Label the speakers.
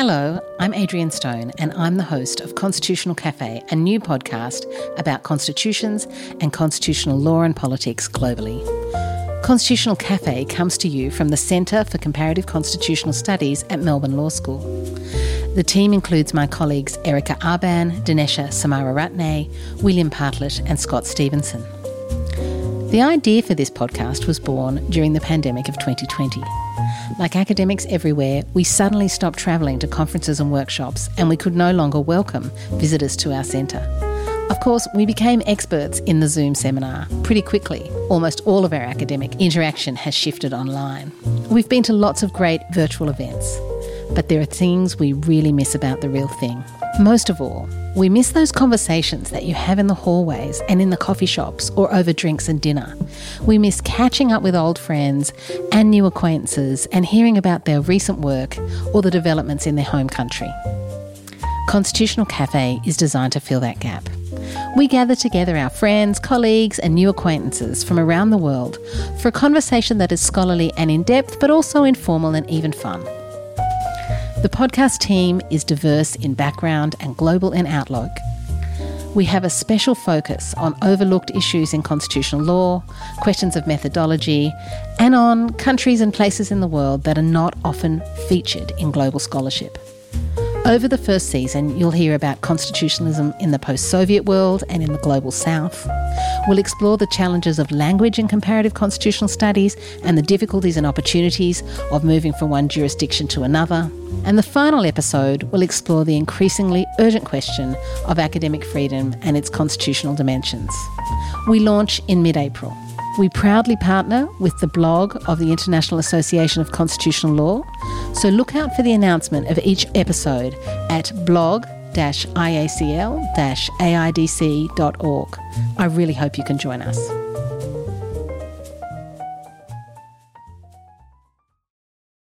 Speaker 1: I'm Adrienne Stone, and I'm the host of Constitutional Cafe, a new podcast about constitutions and constitutional law and politics globally. Constitutional Cafe comes to you from the Centre for Comparative Constitutional Studies at Melbourne Law School. The team includes my colleagues Erika Arban, Dinesha Samararatne, William Partlett, and Scott Stephenson. The idea for this podcast was born during the pandemic of 2020. Like academics everywhere, we suddenly stopped travelling to conferences and workshops, and we could no longer welcome visitors to our centre. Of course, we became experts in the Zoom seminar pretty quickly. Almost all of our academic interaction has shifted online. We've been to lots of great virtual events, but there are things we really miss about the real thing. Most of all, we miss those conversations that you have in the hallways and in the coffee shops or over drinks and dinner. We miss catching up with old friends and new acquaintances and hearing about their recent work or the developments in their home country. Constitutional Cafe is designed to fill that gap. We gather together our friends, colleagues, and new acquaintances from around the world for a conversation that is scholarly and in depth, but also informal and even fun. The podcast team is diverse in background and global in outlook. We have a special focus on overlooked issues in constitutional law, questions of methodology, and on countries and places in the world that are not often featured in global scholarship. Over the first season, you'll hear about constitutionalism in the post Soviet world and in the global south. We'll explore the challenges of language in comparative constitutional studies and the difficulties and opportunities of moving from one jurisdiction to another. And the final episode will explore the increasingly urgent question of academic freedom and its constitutional dimensions. We launch in mid April. We proudly partner with the blog of the International Association of Constitutional Law, so look out for the announcement of each episode at blog iacl aidc.org. I really hope you can join us.